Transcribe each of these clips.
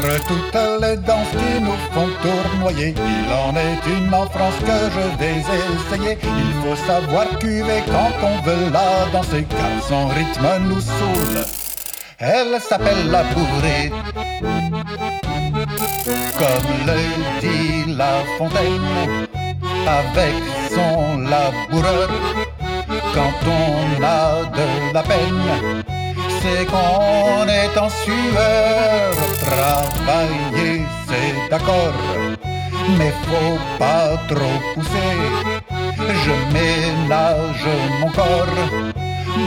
Toutes les danses qui nous font tournoyer, il en est une en France que je vais essayer. Il faut savoir cuver quand on veut la danser, car son rythme nous saoule. Elle s'appelle la bourrée, comme le dit La Fontaine, avec son laboureur. Quand on a de la peine, c'est qu'on est en sueur. Travailler, c'est d'accord, mais faut pas trop pousser. Je ménage mon corps,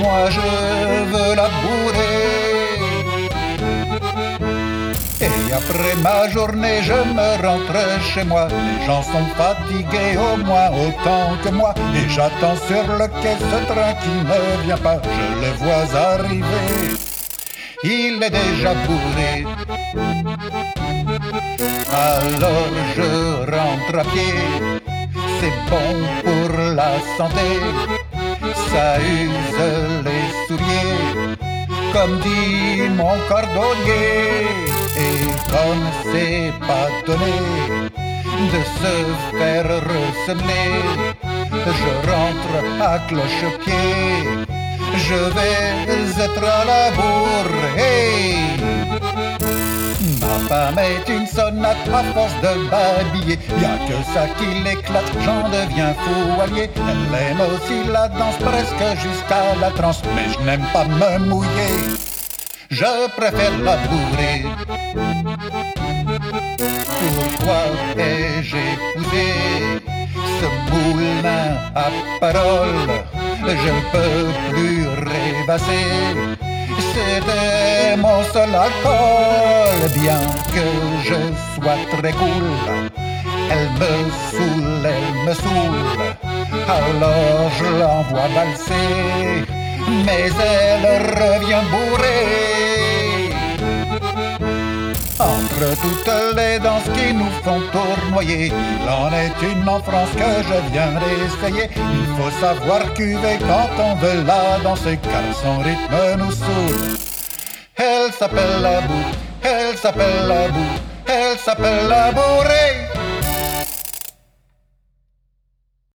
moi je veux la bourrer. Après ma journée, je me rentre chez moi. Les gens sont fatigués au moins autant que moi. Et j'attends sur le quai ce train qui ne vient pas. Je le vois arriver. Il est déjà bourré. Alors je rentre à pied. C'est bon pour la santé. Ça use les souliers. Comme dit mon cordonnier. Et comme c'est pas donné de se faire ressemer, je rentre à cloche-pied. Je vais être à la bourre. Hey Ma femme est une sonate à force de babiller. Y a que ça qui l'éclate, j'en deviens fou. Elle aime aussi la danse presque jusqu'à la transe, mais je n'aime pas me mouiller. Je préfère la bourrer. Pourquoi ai-je épousé ce moulin à parole Je ne peux plus rêvasser. C'était mon seul alcool, bien que je sois très cool. Elle me saoule, elle me saoule. Alors je l'envoie valser, mais elle revient bourrée. Toutes les danses qui nous font tournoyer, il en est une en France que je viens d'essayer. Il faut savoir cuver quand on veut la danser, car son rythme nous saoule. Elle s'appelle la boue, elle s'appelle la boue, elle s'appelle la bourrée.